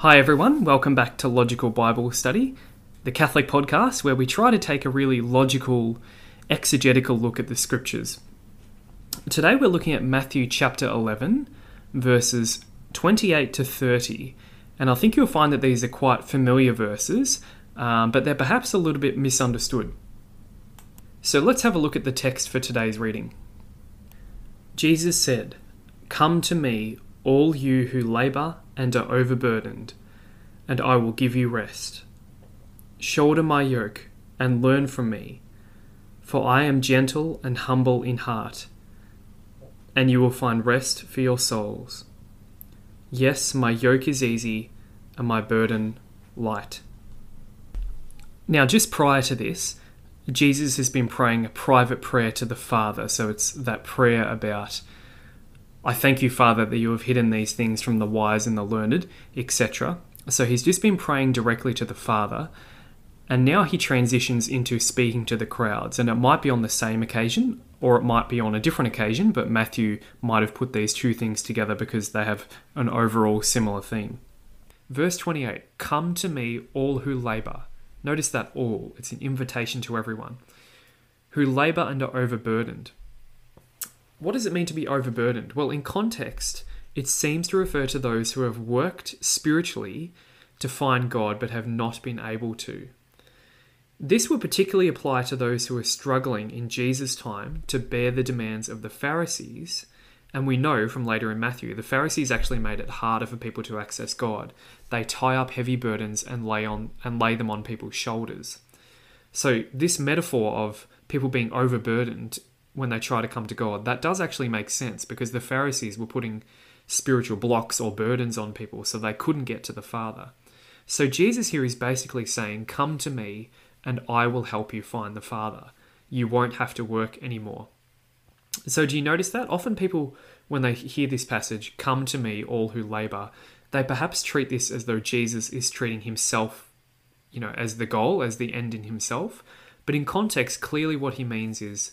Hi, everyone. Welcome back to Logical Bible Study, the Catholic podcast where we try to take a really logical, exegetical look at the scriptures. Today we're looking at Matthew chapter 11, verses 28 to 30. And I think you'll find that these are quite familiar verses, um, but they're perhaps a little bit misunderstood. So let's have a look at the text for today's reading. Jesus said, Come to me, all you who labour and are overburdened, and I will give you rest. Shoulder my yoke and learn from me, for I am gentle and humble in heart, and you will find rest for your souls. Yes, my yoke is easy and my burden light. Now, just prior to this, Jesus has been praying a private prayer to the Father. So it's that prayer about I thank you, Father, that you have hidden these things from the wise and the learned, etc. So he's just been praying directly to the Father, and now he transitions into speaking to the crowds. And it might be on the same occasion, or it might be on a different occasion, but Matthew might have put these two things together because they have an overall similar theme. Verse 28 Come to me, all who labour. Notice that all, it's an invitation to everyone. Who labour and are overburdened what does it mean to be overburdened? Well, in context, it seems to refer to those who have worked spiritually to find God but have not been able to. This would particularly apply to those who are struggling in Jesus' time to bear the demands of the Pharisees. And we know from later in Matthew, the Pharisees actually made it harder for people to access God. They tie up heavy burdens and lay on and lay them on people's shoulders. So this metaphor of people being overburdened when they try to come to God, that does actually make sense because the Pharisees were putting spiritual blocks or burdens on people so they couldn't get to the Father. So Jesus here is basically saying, Come to me and I will help you find the Father. You won't have to work anymore. So, do you notice that? Often people, when they hear this passage, come to me, all who labor, they perhaps treat this as though Jesus is treating himself, you know, as the goal, as the end in himself. But in context, clearly what he means is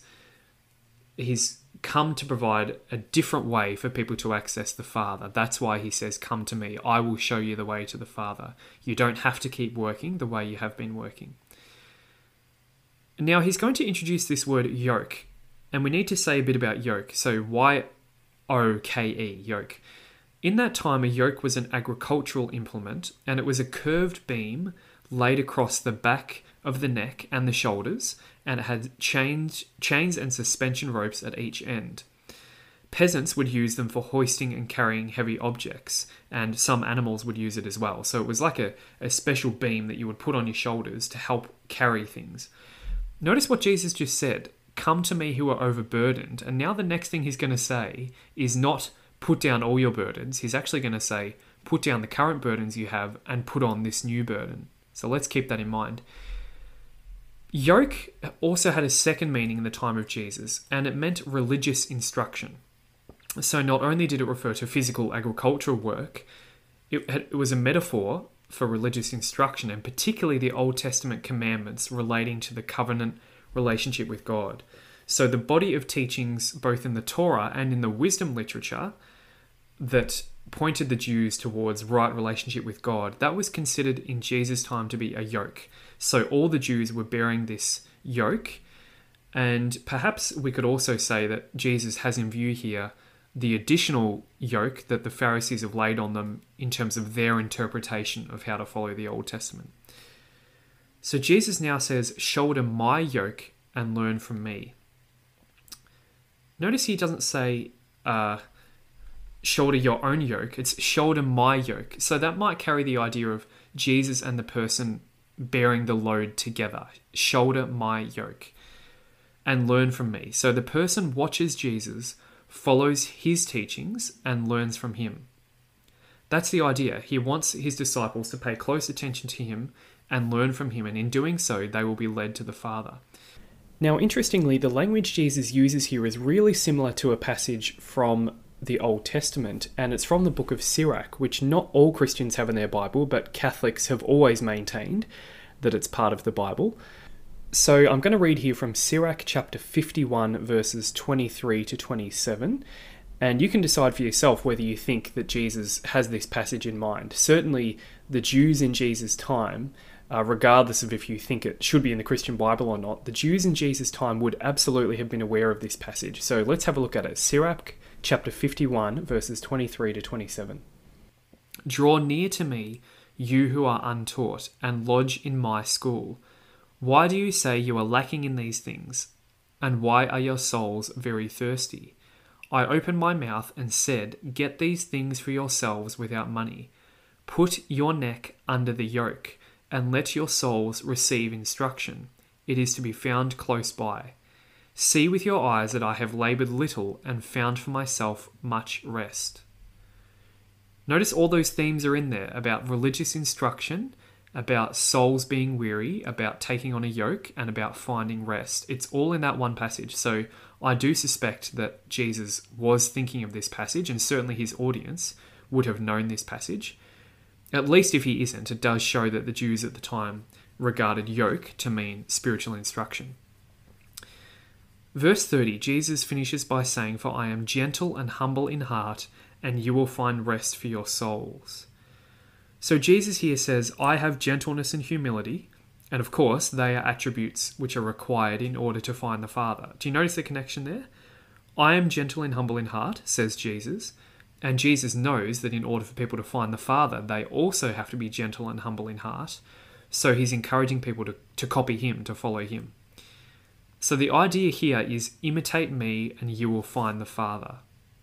he's come to provide a different way for people to access the Father. That's why he says, Come to me, I will show you the way to the Father. You don't have to keep working the way you have been working. Now he's going to introduce this word yoke, and we need to say a bit about yoke. So, Y O K E, yoke. In that time, a yoke was an agricultural implement, and it was a curved beam laid across the back of the neck and the shoulders, and it had chains, chains and suspension ropes at each end. Peasants would use them for hoisting and carrying heavy objects, and some animals would use it as well. So it was like a, a special beam that you would put on your shoulders to help carry things. Notice what Jesus just said Come to me who are overburdened. And now the next thing he's going to say is not put down all your burdens. He's actually going to say, put down the current burdens you have and put on this new burden. So let's keep that in mind. Yoke also had a second meaning in the time of Jesus, and it meant religious instruction. So not only did it refer to physical agricultural work, it, had, it was a metaphor for religious instruction, and particularly the Old Testament commandments relating to the covenant relationship with God. So the body of teachings, both in the Torah and in the wisdom literature, that pointed the Jews towards right relationship with God, that was considered in Jesus' time to be a yoke. So all the Jews were bearing this yoke. And perhaps we could also say that Jesus has in view here the additional yoke that the Pharisees have laid on them in terms of their interpretation of how to follow the Old Testament. So Jesus now says, Shoulder my yoke and learn from me. Notice he doesn't say, uh, shoulder your own yoke, it's shoulder my yoke. So that might carry the idea of Jesus and the person bearing the load together. Shoulder my yoke and learn from me. So the person watches Jesus, follows his teachings, and learns from him. That's the idea. He wants his disciples to pay close attention to him and learn from him, and in doing so, they will be led to the Father. Now, interestingly, the language Jesus uses here is really similar to a passage from the Old Testament, and it's from the book of Sirach, which not all Christians have in their Bible, but Catholics have always maintained that it's part of the Bible. So I'm going to read here from Sirach chapter 51, verses 23 to 27. And you can decide for yourself whether you think that Jesus has this passage in mind. Certainly, the Jews in Jesus' time, uh, regardless of if you think it should be in the Christian Bible or not, the Jews in Jesus' time would absolutely have been aware of this passage. So let's have a look at it. Sirach chapter 51, verses 23 to 27. Draw near to me, you who are untaught, and lodge in my school. Why do you say you are lacking in these things? And why are your souls very thirsty? I opened my mouth and said, Get these things for yourselves without money. Put your neck under the yoke, and let your souls receive instruction. It is to be found close by. See with your eyes that I have laboured little and found for myself much rest. Notice all those themes are in there about religious instruction, about souls being weary, about taking on a yoke, and about finding rest. It's all in that one passage. So I do suspect that Jesus was thinking of this passage, and certainly his audience would have known this passage. At least if he isn't, it does show that the Jews at the time regarded yoke to mean spiritual instruction. Verse 30, Jesus finishes by saying, For I am gentle and humble in heart, and you will find rest for your souls. So Jesus here says, I have gentleness and humility, and of course, they are attributes which are required in order to find the Father. Do you notice the connection there? I am gentle and humble in heart, says Jesus, and Jesus knows that in order for people to find the Father, they also have to be gentle and humble in heart. So he's encouraging people to, to copy him, to follow him. So the idea here is imitate me and you will find the Father.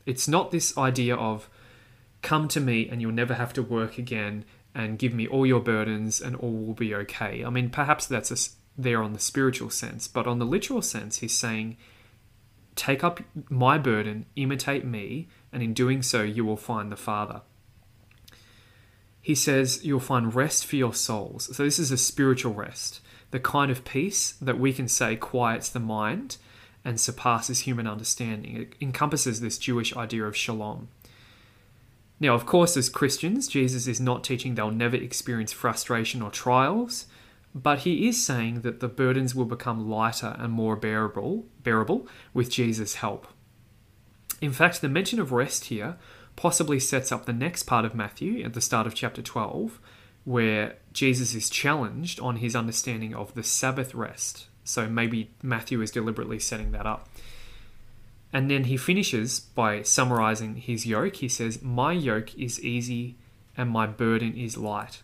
It's not this idea of come to me and you'll never have to work again and give me all your burdens and all will be okay. I mean, perhaps that's a, there on the spiritual sense, but on the literal sense, he's saying, take up my burden, imitate me, and in doing so, you will find the Father. He says, you'll find rest for your souls. So, this is a spiritual rest the kind of peace that we can say quiets the mind and surpasses human understanding. It encompasses this Jewish idea of shalom. Now, of course, as Christians, Jesus is not teaching they'll never experience frustration or trials, but he is saying that the burdens will become lighter and more bearable, bearable with Jesus' help. In fact, the mention of rest here possibly sets up the next part of Matthew at the start of chapter 12, where Jesus is challenged on his understanding of the Sabbath rest. So maybe Matthew is deliberately setting that up. And then he finishes by summarizing his yoke. He says, My yoke is easy and my burden is light.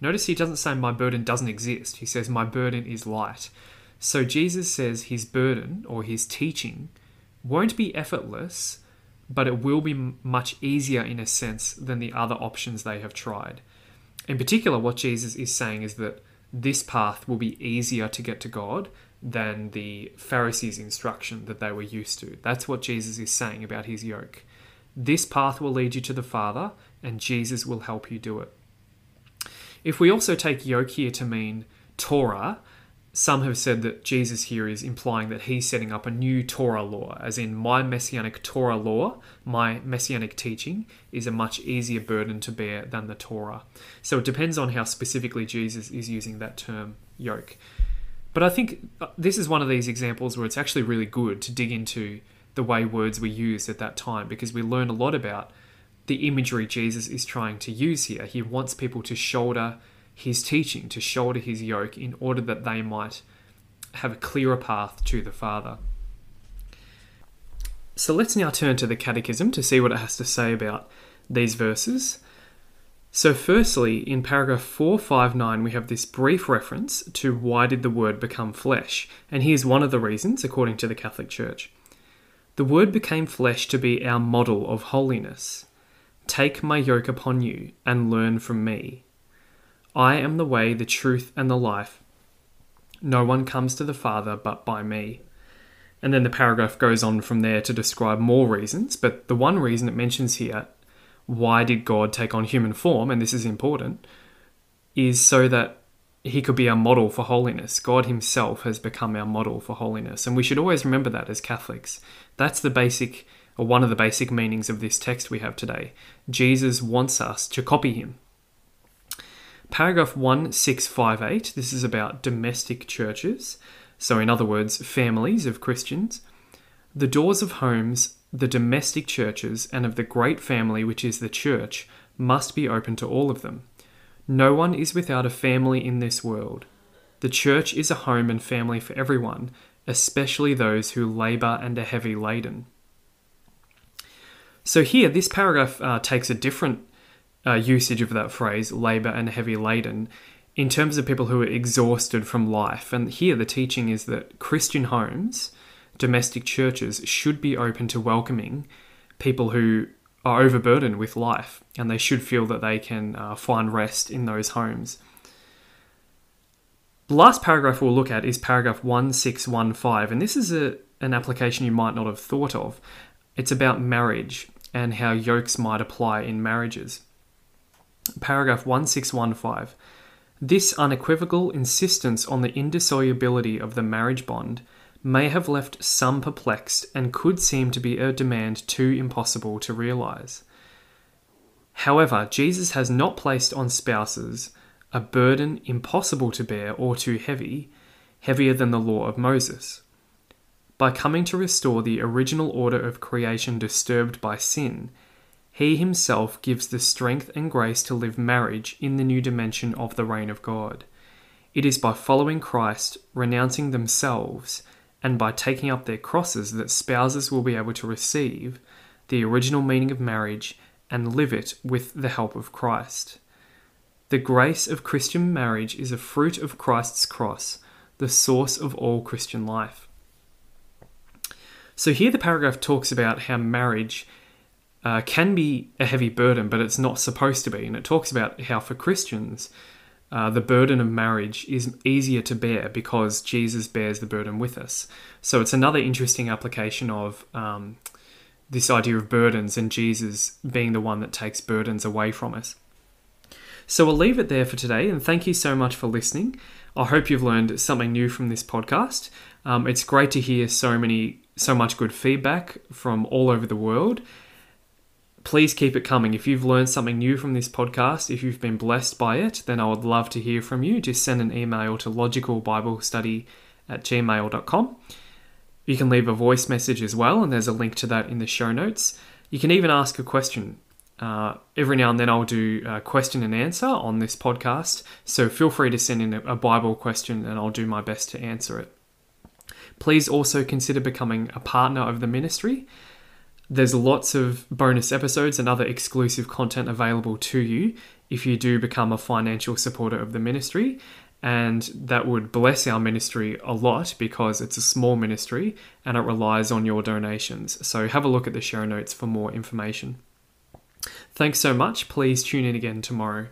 Notice he doesn't say my burden doesn't exist. He says, My burden is light. So Jesus says his burden or his teaching won't be effortless, but it will be much easier in a sense than the other options they have tried. In particular, what Jesus is saying is that this path will be easier to get to God than the Pharisees' instruction that they were used to. That's what Jesus is saying about his yoke. This path will lead you to the Father, and Jesus will help you do it. If we also take yoke here to mean Torah, some have said that Jesus here is implying that he's setting up a new Torah law, as in my messianic Torah law, my messianic teaching, is a much easier burden to bear than the Torah. So it depends on how specifically Jesus is using that term yoke. But I think uh, this is one of these examples where it's actually really good to dig into the way words were used at that time because we learn a lot about the imagery Jesus is trying to use here. He wants people to shoulder his teaching, to shoulder his yoke, in order that they might have a clearer path to the Father. So let's now turn to the Catechism to see what it has to say about these verses. So, firstly, in paragraph 459, we have this brief reference to why did the Word become flesh? And here's one of the reasons, according to the Catholic Church. The Word became flesh to be our model of holiness. Take my yoke upon you and learn from me. I am the way, the truth, and the life. No one comes to the Father but by me. And then the paragraph goes on from there to describe more reasons, but the one reason it mentions here, why did God take on human form, and this is important, is so that he could be our model for holiness. God himself has become our model for holiness. And we should always remember that as Catholics. That's the basic, or one of the basic meanings of this text we have today. Jesus wants us to copy him. Paragraph 1658, this is about domestic churches, so in other words, families of Christians. The doors of homes the domestic churches and of the great family which is the church must be open to all of them. No one is without a family in this world. The church is a home and family for everyone, especially those who labour and are heavy laden. So, here, this paragraph uh, takes a different uh, usage of that phrase, labour and heavy laden, in terms of people who are exhausted from life. And here, the teaching is that Christian homes, domestic churches, should be open to welcoming people who are overburdened with life, and they should feel that they can uh, find rest in those homes. The last paragraph we'll look at is paragraph 1615, and this is a, an application you might not have thought of. It's about marriage and how yokes might apply in marriages. Paragraph 1615. This unequivocal insistence on the indissolubility of the marriage bond may have left some perplexed and could seem to be a demand too impossible to realize. However, Jesus has not placed on spouses a burden impossible to bear or too heavy, heavier than the law of Moses. By coming to restore the original order of creation disturbed by sin, he himself gives the strength and grace to live marriage in the new dimension of the reign of God. It is by following Christ, renouncing themselves, and by taking up their crosses that spouses will be able to receive the original meaning of marriage and live it with the help of Christ. The grace of Christian marriage is a fruit of Christ's cross, the source of all Christian life. So, here the paragraph talks about how marriage uh, can be a heavy burden, but it's not supposed to be. And it talks about how for Christians, uh, the burden of marriage is easier to bear because Jesus bears the burden with us. So it's another interesting application of um, this idea of burdens and Jesus being the one that takes burdens away from us. So we'll leave it there for today, and thank you so much for listening. I hope you've learned something new from this podcast. Um, it's great to hear so many, so much good feedback from all over the world please keep it coming. If you've learned something new from this podcast, if you've been blessed by it, then I would love to hear from you. Just send an email to logicalbiblestudy at gmail.com. You can leave a voice message as well, and there's a link to that in the show notes. You can even ask a question. Uh, every now and then I'll do a question and answer on this podcast, so feel free to send in a Bible question and I'll do my best to answer it. Please also consider becoming a partner of the ministry. There's lots of bonus episodes and other exclusive content available to you if you do become a financial supporter of the ministry. And that would bless our ministry a lot because it's a small ministry and it relies on your donations. So have a look at the show notes for more information. Thanks so much. Please tune in again tomorrow.